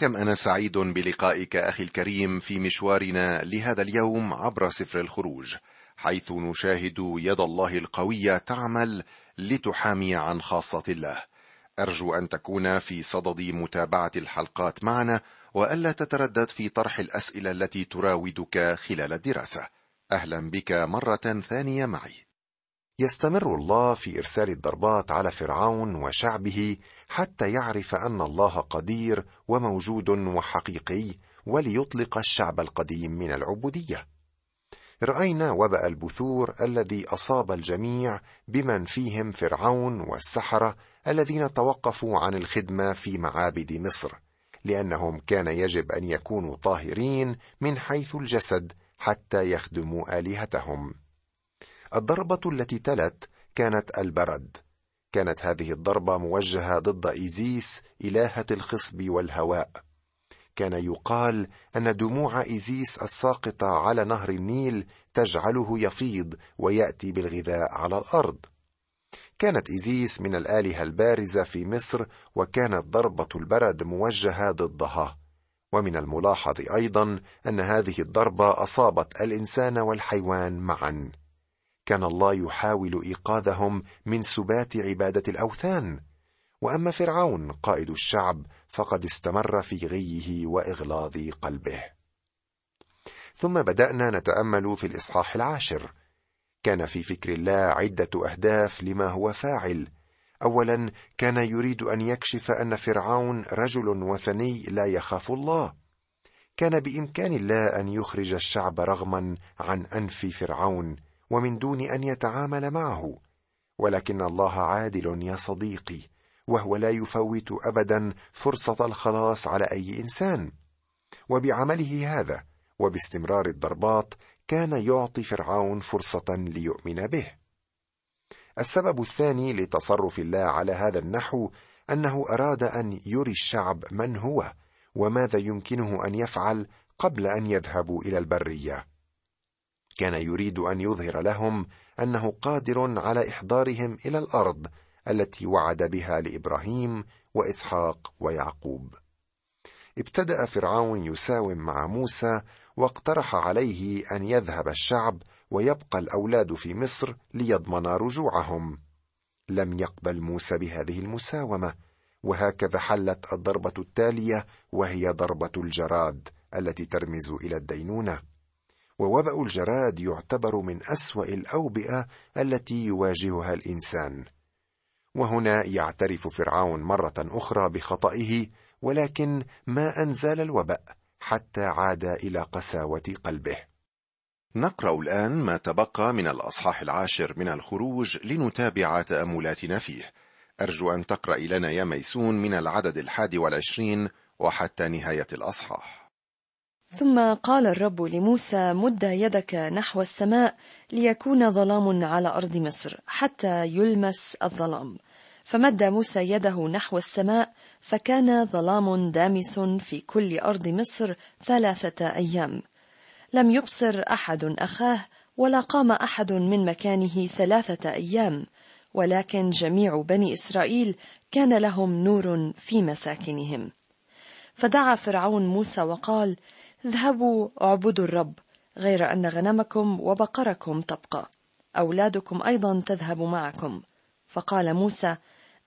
كم أنا سعيد بلقائك أخي الكريم في مشوارنا لهذا اليوم عبر سفر الخروج حيث نشاهد يد الله القوية تعمل لتحامي عن خاصة الله. أرجو أن تكون في صدد متابعة الحلقات معنا وألا تتردد في طرح الأسئلة التي تراودك خلال الدراسة. أهلا بك مرة ثانية معي. يستمر الله في إرسال الضربات على فرعون وشعبه حتى يعرف أن الله قدير وموجود وحقيقي وليطلق الشعب القديم من العبودية. رأينا وبأ البثور الذي أصاب الجميع بمن فيهم فرعون والسحرة الذين توقفوا عن الخدمة في معابد مصر لأنهم كان يجب أن يكونوا طاهرين من حيث الجسد حتى يخدموا آلهتهم. الضربة التي تلت كانت البرد. كانت هذه الضربة موجهة ضد إيزيس إلهة الخصب والهواء. كان يقال أن دموع إيزيس الساقطة على نهر النيل تجعله يفيض ويأتي بالغذاء على الأرض. كانت إيزيس من الآلهة البارزة في مصر وكانت ضربة البرد موجهة ضدها. ومن الملاحظ أيضا أن هذه الضربة أصابت الإنسان والحيوان معا. كان الله يحاول إيقاظهم من سبات عبادة الأوثان. وأما فرعون قائد الشعب فقد استمر في غيه وإغلاظ قلبه. ثم بدأنا نتأمل في الإصحاح العاشر. كان في فكر الله عدة أهداف لما هو فاعل. اولا كان يريد أن يكشف أن فرعون رجل وثني لا يخاف الله. كان بإمكان الله أن يخرج الشعب رغما عن أنف فرعون. ومن دون أن يتعامل معه. ولكن الله عادل يا صديقي وهو لا يفوت ابدا فرصة الخلاص على أي إنسان. وبعمله هذا وباستمرار الضربات كان يعطي فرعون فرصة ليؤمن به. السبب الثاني لتصرف الله على هذا النحو أنه أراد أن يري الشعب من هو وماذا يمكنه أن يفعل قبل أن يذهبوا إلى البرية. كان يريد أن يظهر لهم أنه قادر على إحضارهم إلى الأرض التي وعد بها لإبراهيم وإسحاق ويعقوب. ابتدأ فرعون يساوم مع موسى واقترح عليه أن يذهب الشعب ويبقى الأولاد في مصر ليضمن رجوعهم. لم يقبل موسى بهذه المساومة وهكذا حلت الضربة التالية وهي ضربة الجراد التي ترمز إلى الدينونة. ووبا الجراد يعتبر من أسوأ الأوبئة التي يواجهها الإنسان. وهنا يعترف فرعون مرة أخرى بخطئه ولكن ما أنزال الوباء حتى عاد إلى قساوة قلبه. نقرأ الآن ما تبقى من الأصحاح العاشر من الخروج لنتابع تأملاتنا فيه. أرجو أن تقرأ لنا يا ميسون من العدد الحادي والعشرين وحتى نهاية الأصحاح. ثم قال الرب لموسى مد يدك نحو السماء ليكون ظلام على أرض مصر حتى يلمس الظلام فمد موسى يده نحو السماء فكان ظلام دامس في كل أرض مصر ثلاثة أيام. لم يبصر أحد أخاه ولا قام أحد من مكانه ثلاثة أيام ولكن جميع بني إسرائيل كان لهم نور في مساكنهم. فدعا فرعون موسى وقال اذهبوا اعبدوا الرب غير أن غنمكم وبقركم تبقى. أولادكم أيضا تذهب معكم. فقال موسى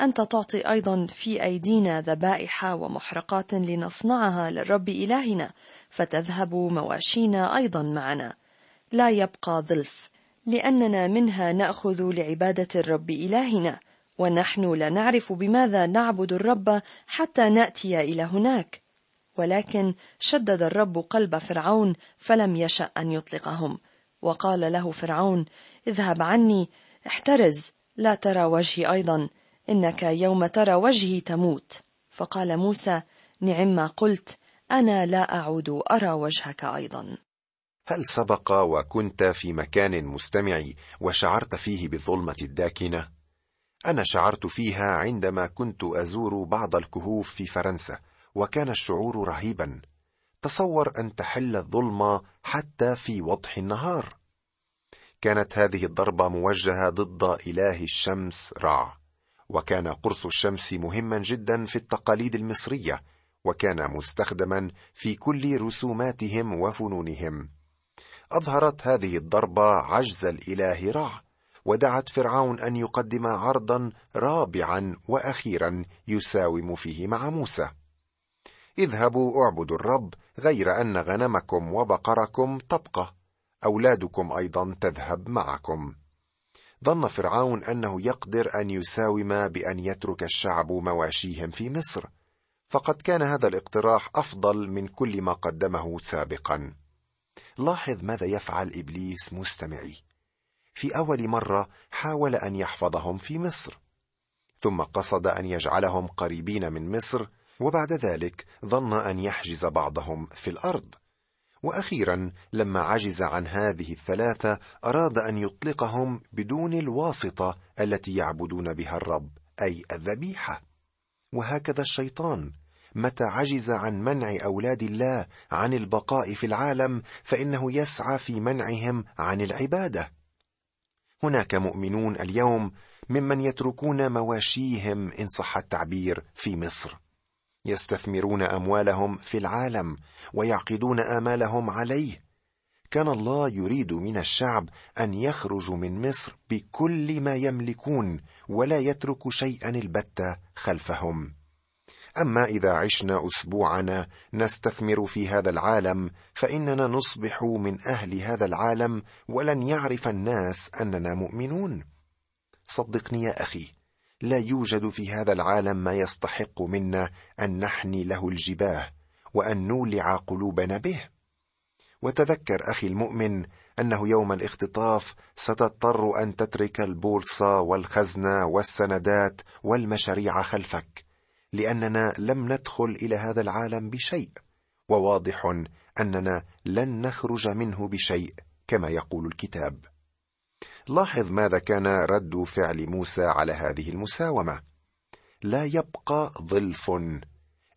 أنت تعطي أيضا في أيدينا ذبائح ومحرقات لنصنعها للرب إلهنا فتذهب مواشينا أيضا معنا. لا يبقى ظلف لأننا منها نأخذ لعبادة الرب إلهنا ونحن لا نعرف بماذا نعبد الرب حتى نأتي إلى هناك. ولكن شدد الرب قلب فرعون فلم يشأ أن يطلقهم. وقال له فرعون اذهب عني احترز لا ترى وجهي أيضا إنك يوم ترى وجهي تموت. فقال موسى نعم ما قلت أنا لا أعود أرى وجهك أيضا. هل سبق وكنت في مكان مستمع وشعرت فيه بالظلمة الداكنة؟ أنا شعرت فيها عندما كنت أزور بعض الكهوف في فرنسا وكان الشعور رهيبا. تصور أن تحل الظلمه حتى في وضح النهار. كانت هذه الضربة موجهة ضد إله الشمس رع وكان قرص الشمس مهما جدا في التقاليد المصرية وكان مستخدما في كل رسوماتهم وفنونهم. أظهرت هذه الضربة عجز الإله رع ودعت فرعون أن يقدم عرضا رابعا وأخيرا يساوم فيه مع موسى. اذهبوا اعبدوا الرب غير أن غنمكم وبقركم تبقى أولادكم أيضا تذهب معكم. ظن فرعون أنه يقدر أن يساوم بأن يترك الشعب مواشيهم في مصر. فقد كان هذا الاقتراح أفضل من كل ما قدمه سابقا. لاحظ ماذا يفعل إبليس مستمعي. في أول مرة حاول أن يحفظهم في مصر ثم قصد أن يجعلهم قريبين من مصر وبعد ذلك ظن أن يحجز بعضهم في الأرض. وأخيرا لما عجز عن هذه الثلاثة أراد أن يطلقهم بدون الواسطة التي يعبدون بها الرب أي الذبيحة. وهكذا الشيطان. متى عجز عن منع أولاد الله عن البقاء في العالم فإنه يسعى في منعهم عن العبادة. هناك مؤمنون اليوم ممن يتركون مواشيهم إن صح التعبير في مصر. يستثمرون أموالهم في العالم ويعقدون آمالهم عليه. كان الله يريد من الشعب أن يخرجوا من مصر بكل ما يملكون ولا يتركوا شيئا البتة خلفهم. أما إذا عشنا أسبوعنا نستثمر في هذا العالم فإننا نصبح من أهل هذا العالم ولن يعرف الناس أننا مؤمنون. صدقني يا أخي لا يوجد في هذا العالم ما يستحق منا أن نحني له الجباه وأن نولع قلوبنا به. وتذكر أخي المؤمن أنه يوم الاختطاف ستضطر أن تترك البورصة والخزنة والسندات والمشاريع خلفك لأننا لم ندخل إلى هذا العالم بشيء وواضح أننا لن نخرج منه بشيء كما يقول الكتاب. لاحظ ماذا كان رد فعل موسى على هذه المساومة. لا يبقى ظلف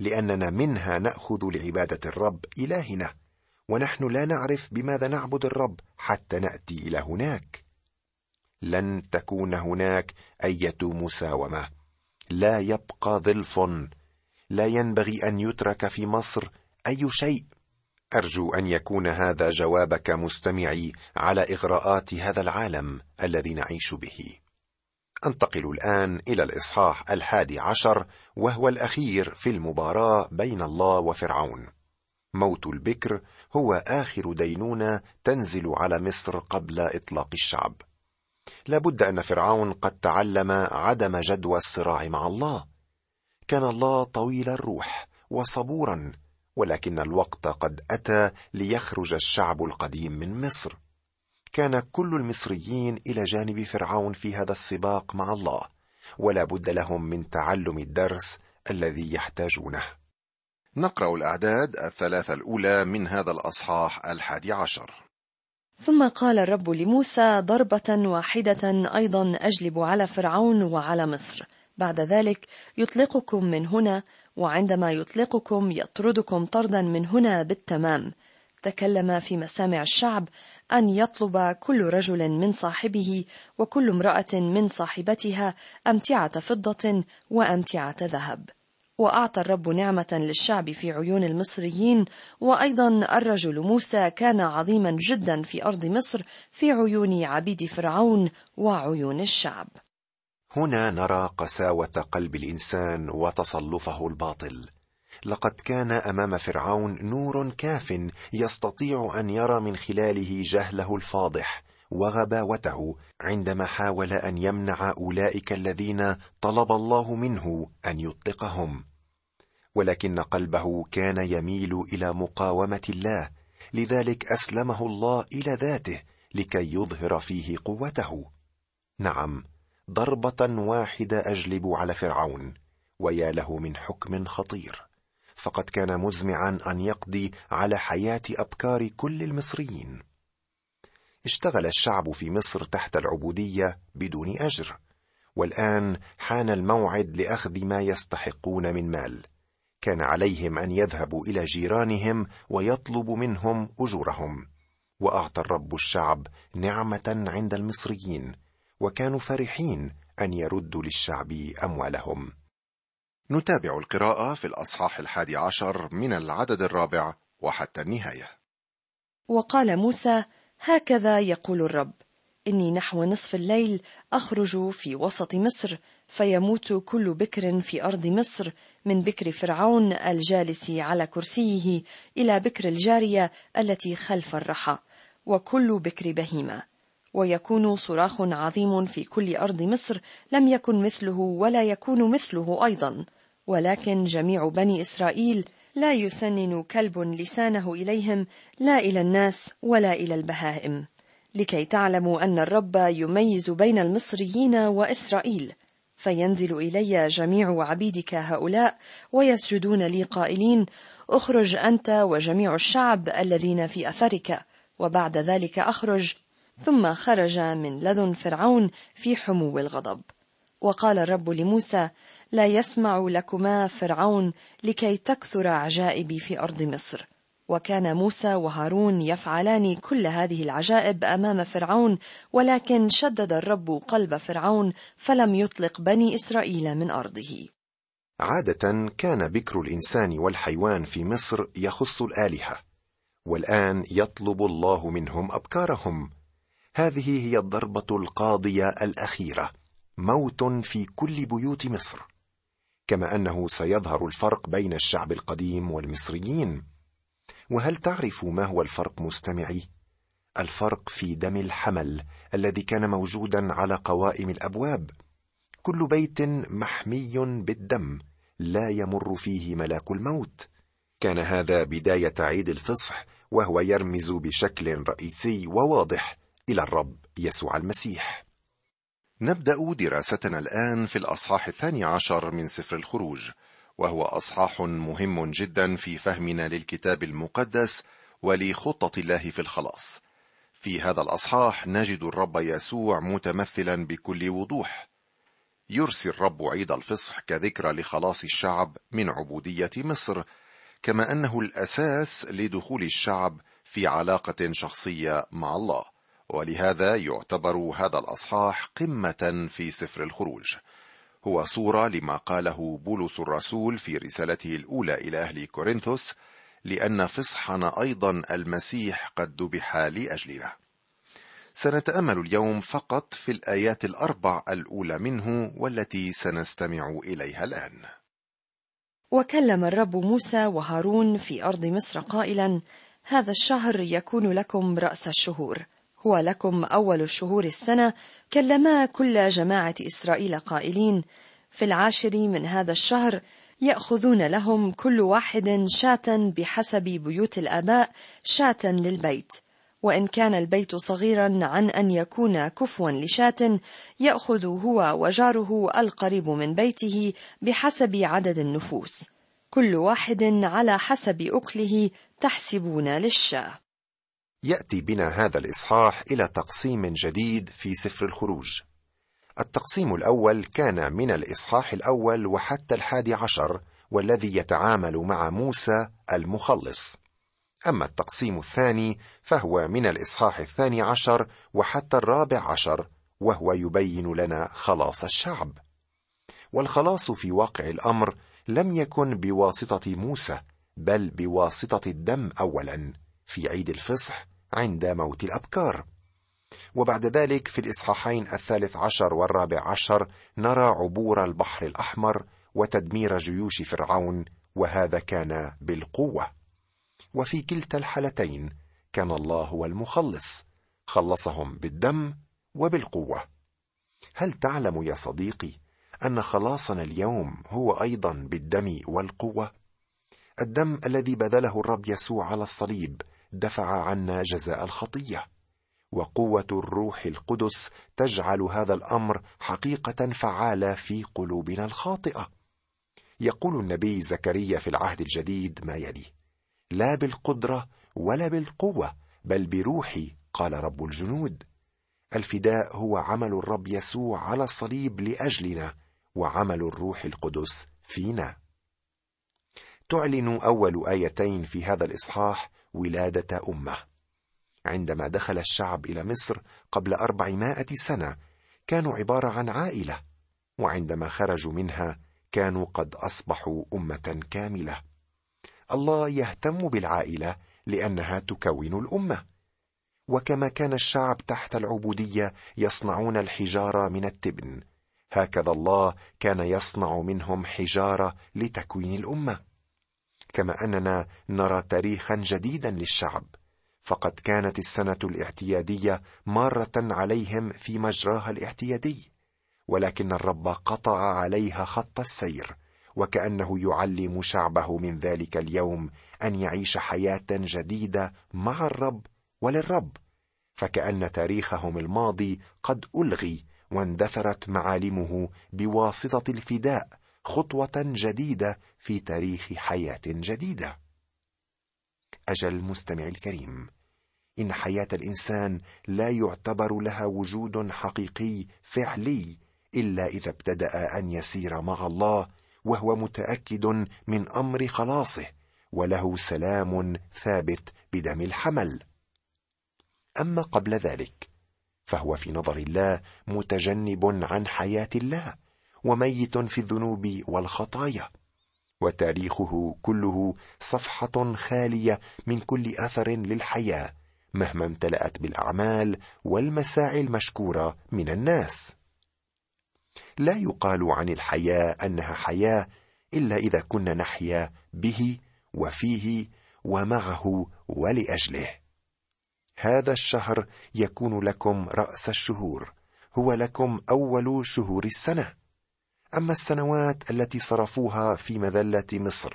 لأننا منها نأخذ لعبادة الرب إلهنا ونحن لا نعرف بماذا نعبد الرب حتى نأتي إلى هناك. لن تكون هناك أية مساومة. لا يبقى ظلف لا ينبغي أن يترك في مصر أي شيء. أرجو أن يكون هذا جوابك مستمعي على إغراءات هذا العالم الذي نعيش به. أنتقل الآن إلى الإصحاح الحادي عشر وهو الأخير في المباراة بين الله وفرعون. موت البكر هو آخر دينونة تنزل على مصر قبل إطلاق الشعب. لابد أن فرعون قد تعلم عدم جدوى الصراع مع الله. كان الله طويل الروح وصبورا ولكن الوقت قد أتى ليخرج الشعب القديم من مصر. كان كل المصريين إلى جانب فرعون في هذا السباق مع الله ولا بد لهم من تعلم الدرس الذي يحتاجونه. نقرأ الأعداد الثلاثة الأولى من هذا الأصحاح الحادي عشر. ثم قال الرب لموسى ضربة واحدة أيضا أجلب على فرعون وعلى مصر. بعد ذلك يطلقكم من هنا وعندما يطلقكم يطردكم طردا من هنا بالتمام. تكلم في مسامع الشعب أن يطلب كل رجل من صاحبه وكل امرأة من صاحبتها أمتعة فضة وأمتعة ذهب. وأعطى الرب نعمة للشعب في عيون المصريين وأيضا الرجل موسى كان عظيما جدا في أرض مصر في عيون عبيد فرعون وعيون الشعب. هنا نرى قساوة قلب الإنسان وتصلفه الباطل. لقد كان أمام فرعون نور كاف يستطيع أن يرى من خلاله جهله الفاضح وغباوته عندما حاول أن يمنع أولئك الذين طلب الله منه أن يطلقهم. ولكن قلبه كان يميل إلى مقاومة الله لذلك أسلمه الله إلى ذاته لكي يظهر فيه قوته. نعم ضربة واحدة أجلب على فرعون ويا له من حكم خطير. فقد كان مزمعا أن يقضي على حياة أبكار كل المصريين. اشتغل الشعب في مصر تحت العبودية بدون أجر والآن حان الموعد لأخذ ما يستحقون من مال. كان عليهم أن يذهبوا إلى جيرانهم ويطلبوا منهم أجورهم وأعطى الرب الشعب نعمة عند المصريين وكانوا فرحين أن يردوا للشعب أموالهم. نتابع القراءة في الأصحاح الحادي عشر من العدد الرابع وحتى النهاية. وقال موسى هكذا يقول الرب. إني نحو نصف الليل أخرج في وسط مصر فيموت كل بكر في أرض مصر من بكر فرعون الجالس على كرسيه إلى بكر الجارية التي خلف الرحى وكل بكر بهيمة. ويكون صراخ عظيم في كل أرض مصر لم يكن مثله ولا يكون مثله أيضا. ولكن جميع بني إسرائيل لا يسنن كلب لسانه إليهم لا إلى الناس ولا إلى البهائم. لكي تعلموا أن الرب يميز بين المصريين وإسرائيل. فينزل إلي جميع عبيدك هؤلاء ويسجدون لي قائلين اخرج أنت وجميع الشعب الذين في أثرك. وبعد ذلك أخرج ثم خرج من لدن فرعون في حمو الغضب. وقال الرب لموسى لا يسمع لكما فرعون لكي تكثر عجائبي في أرض مصر. وكان موسى وهارون يفعلان كل هذه العجائب أمام فرعون ولكن شدد الرب قلب فرعون فلم يطلق بني إسرائيل من أرضه. عادة كان بكر الإنسان والحيوان في مصر يخص الآلهة والآن يطلب الله منهم أبكارهم. هذه هي الضربة القاضية الأخيرة موت في كل بيوت مصر. كما أنه سيظهر الفرق بين الشعب القديم والمصريين. وهل تعرف ما هو الفرق مستمعي؟ الفرق في دم الحمل الذي كان موجودا على قوائم الأبواب. كل بيت محمي بالدم لا يمر فيه ملاك الموت. كان هذا بداية عيد الفصح وهو يرمز بشكل رئيسي وواضح. إلى الرب يسوع المسيح. نبدأ دراستنا الآن في الأصحاح الثاني عشر من سفر الخروج وهو أصحاح مهم جدا في فهمنا للكتاب المقدس ولخطه الله في الخلاص. في هذا الأصحاح نجد الرب يسوع متمثلا بكل وضوح. يرسي الرب عيد الفصح كذكرى لخلاص الشعب من عبودية مصر كما أنه الأساس لدخول الشعب في علاقة شخصية مع الله. ولهذا يعتبر هذا الأصحاح قمة في سفر الخروج. هو صورة لما قاله بولس الرسول في رسالته الأولى إلى أهل كورنثوس لأن فصحنا أيضا المسيح قد ذبح لأجلنا. سنتأمل اليوم فقط في الآيات الأربع الأولى منه والتي سنستمع إليها الآن. وكلم الرب موسى وهارون في أرض مصر قائلا هذا الشهر يكون لكم رأس الشهور. هو لكم أول الشهور السنة كلما كل جماعة إسرائيل قائلين في العاشر من هذا الشهر يأخذون لهم كل واحد شاة بحسب بيوت الآباء شاة للبيت. وإن كان البيت صغيرا عن أن يكون كفوا لشاة يأخذ هو وجاره القريب من بيته بحسب عدد النفوس. كل واحد على حسب أكله تحسبون للشاة. يأتي بنا هذا الإصحاح إلى تقسيم جديد في سفر الخروج. التقسيم الأول كان من الإصحاح الأول وحتى الحادي عشر والذي يتعامل مع موسى المخلص. أما التقسيم الثاني فهو من الإصحاح الثاني عشر وحتى الرابع عشر وهو يبين لنا خلاص الشعب. والخلاص في واقع الأمر لم يكن بواسطة موسى بل بواسطة الدم اولا في عيد الفصح عند موت الأبكار. وبعد ذلك في الإصحاحين الثالث عشر والرابع عشر نرى عبور البحر الأحمر وتدمير جيوش فرعون وهذا كان بالقوة. وفي كلتا الحالتين كان الله هو المخلص خلصهم بالدم وبالقوة. هل تعلم يا صديقي أن خلاصنا اليوم هو أيضا بالدم والقوة؟ الدم الذي بذله الرب يسوع على الصليب دفع عنا جزاء الخطية. وقوة الروح القدس تجعل هذا الأمر حقيقة فعالة في قلوبنا الخاطئة. يقول النبي زكريا في العهد الجديد ما يلي لا بالقدرة ولا بالقوة بل بروحي قال رب الجنود. الفداء هو عمل الرب يسوع على الصليب لأجلنا وعمل الروح القدس فينا. تعلن أول آيتين في هذا الإصحاح ولادة أمة. عندما دخل الشعب إلى مصر قبل أربعمائة سنة كانوا عبارة عن عائلة وعندما خرجوا منها كانوا قد أصبحوا أمة كاملة. الله يهتم بالعائلة لأنها تكون الأمة. وكما كان الشعب تحت العبودية يصنعون الحجارة من التبن هكذا الله كان يصنع منهم حجارة لتكوين الأمة. كما أننا نرى تاريخا جديدا للشعب. فقد كانت السنة الاعتيادية مارة عليهم في مجراها الاعتيادي ولكن الرب قطع عليها خط السير وكأنه يعلم شعبه من ذلك اليوم أن يعيش حياة جديدة مع الرب وللرب. فكأن تاريخهم الماضي قد ألغي واندثرت معالمه بواسطة الفداء خطوة جديدة في تاريخ حياة جديدة. أجل مستمع الكريم إن حياة الإنسان لا يعتبر لها وجود حقيقي فعلي إلا إذا ابتدأ أن يسير مع الله وهو متأكد من أمر خلاصه وله سلام ثابت بدم الحمل. أما قبل ذلك فهو في نظر الله متجنب عن حياة الله. وميت في الذنوب والخطايا. وتاريخه كله صفحة خالية من كل أثر للحياة مهما امتلأت بالأعمال والمساعي المشكورة من الناس. لا يقال عن الحياة أنها حياة إلا إذا كنا نحيا به وفيه ومعه ولأجله. هذا الشهر يكون لكم رأس الشهور هو لكم أول شهور السنة. أما السنوات التي صرفوها في مذلة مصر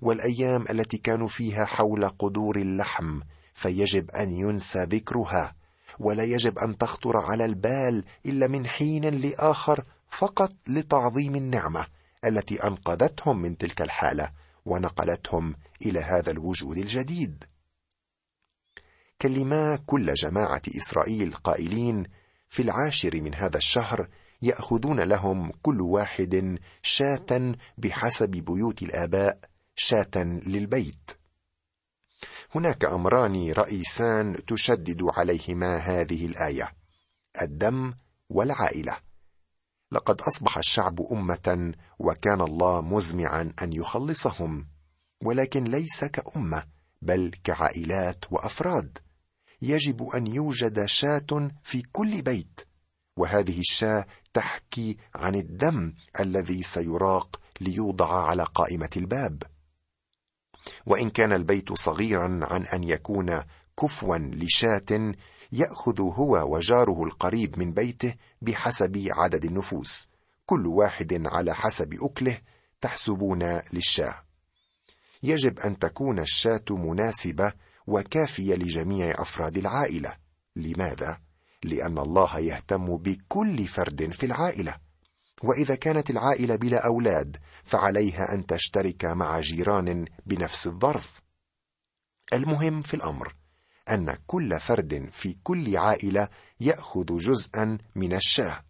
والأيام التي كانوا فيها حول قدور اللحم فيجب أن ينسى ذكرها ولا يجب أن تخطر على البال إلا من حين لآخر فقط لتعظيم النعمة التي أنقذتهم من تلك الحالة ونقلتهم إلى هذا الوجود الجديد. كلما كل جماعة إسرائيل قائلين في العاشر من هذا الشهر يأخذون لهم كل واحد شاة بحسب بيوت الآباء شاة للبيت. هناك امران رئيسان تشدد عليهما هذه الآية الدم والعائلة. لقد أصبح الشعب أمة وكان الله مزمعا أن يخلصهم ولكن ليس كأمة بل كعائلات وأفراد. يجب أن يوجد شاة في كل بيت. وهذه الشاة تحكي عن الدم الذي سيراق ليوضع على قائمة الباب. وإن كان البيت صغيرا عن أن يكون كفوا لشاة يأخذ هو وجاره القريب من بيته بحسب عدد النفوس. كل واحد على حسب أكله تحسبون للشاة. يجب أن تكون الشاة مناسبة وكافية لجميع أفراد العائلة. لماذا؟ لأن الله يهتم بكل فرد في العائلة. وإذا كانت العائلة بلا أولاد فعليها أن تشترك مع جيران بنفس الظرف. المهم في الأمر أن كل فرد في كل عائلة يأخذ جزءا من الشاة.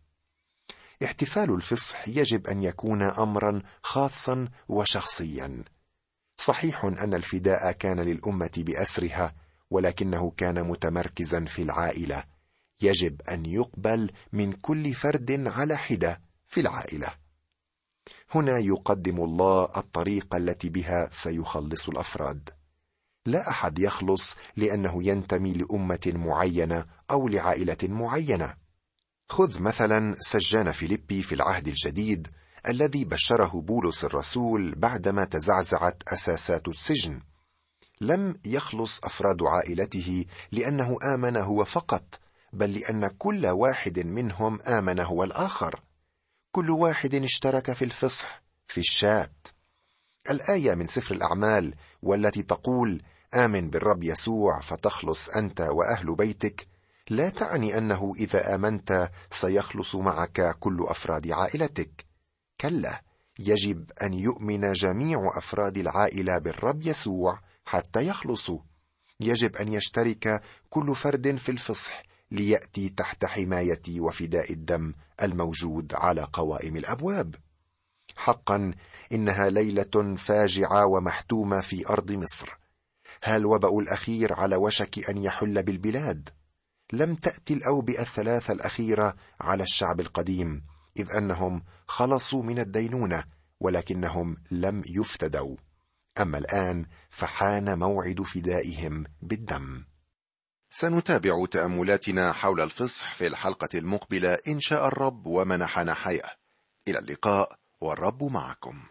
احتفال الفصح يجب أن يكون امرا خاصا وشخصيا. صحيح أن الفداء كان للأمة بأسرها ولكنه كان متمركزا في العائلة. يجب أن يقبل من كل فرد على حدة في العائلة. هنا يقدم الله الطريقة التي بها سيخلص الأفراد. لا أحد يخلص لأنه ينتمي لأمة معينة أو لعائلة معينة. خذ مثلا سجان فيليبي في العهد الجديد الذي بشره بولس الرسول بعدما تزعزعت أساسات السجن. لم يخلص أفراد عائلته لأنه آمن هو فقط بل لأن كل واحد منهم آمن هو الآخر. كل واحد اشترك في الفصح في الشات. الآية من سفر الأعمال والتي تقول آمن بالرب يسوع فتخلص أنت وأهل بيتك. لا تعني أنه إذا آمنت سيخلص معك كل أفراد عائلتك. كلا يجب أن يؤمن جميع أفراد العائلة بالرب يسوع حتى يخلصوا. يجب أن يشترك كل فرد في الفصح ليأتي تحت حماية وفداء الدم الموجود على قوائم الأبواب. حقا إنها ليلة فاجعة ومحتومة في أرض مصر. ها الوباء الأخير على وشك أن يحل بالبلاد؟ لم تأتي الأوبئة الثلاثة الأخيرة على الشعب القديم إذ أنهم خلصوا من الدينونة ولكنهم لم يفتدوا. أما الآن فحان موعد فدائهم بالدم. سنتابع تأملاتنا حول الفصح في الحلقة المقبلة إن شاء الرب ومنحنا حياة. إلى اللقاء والرب معكم.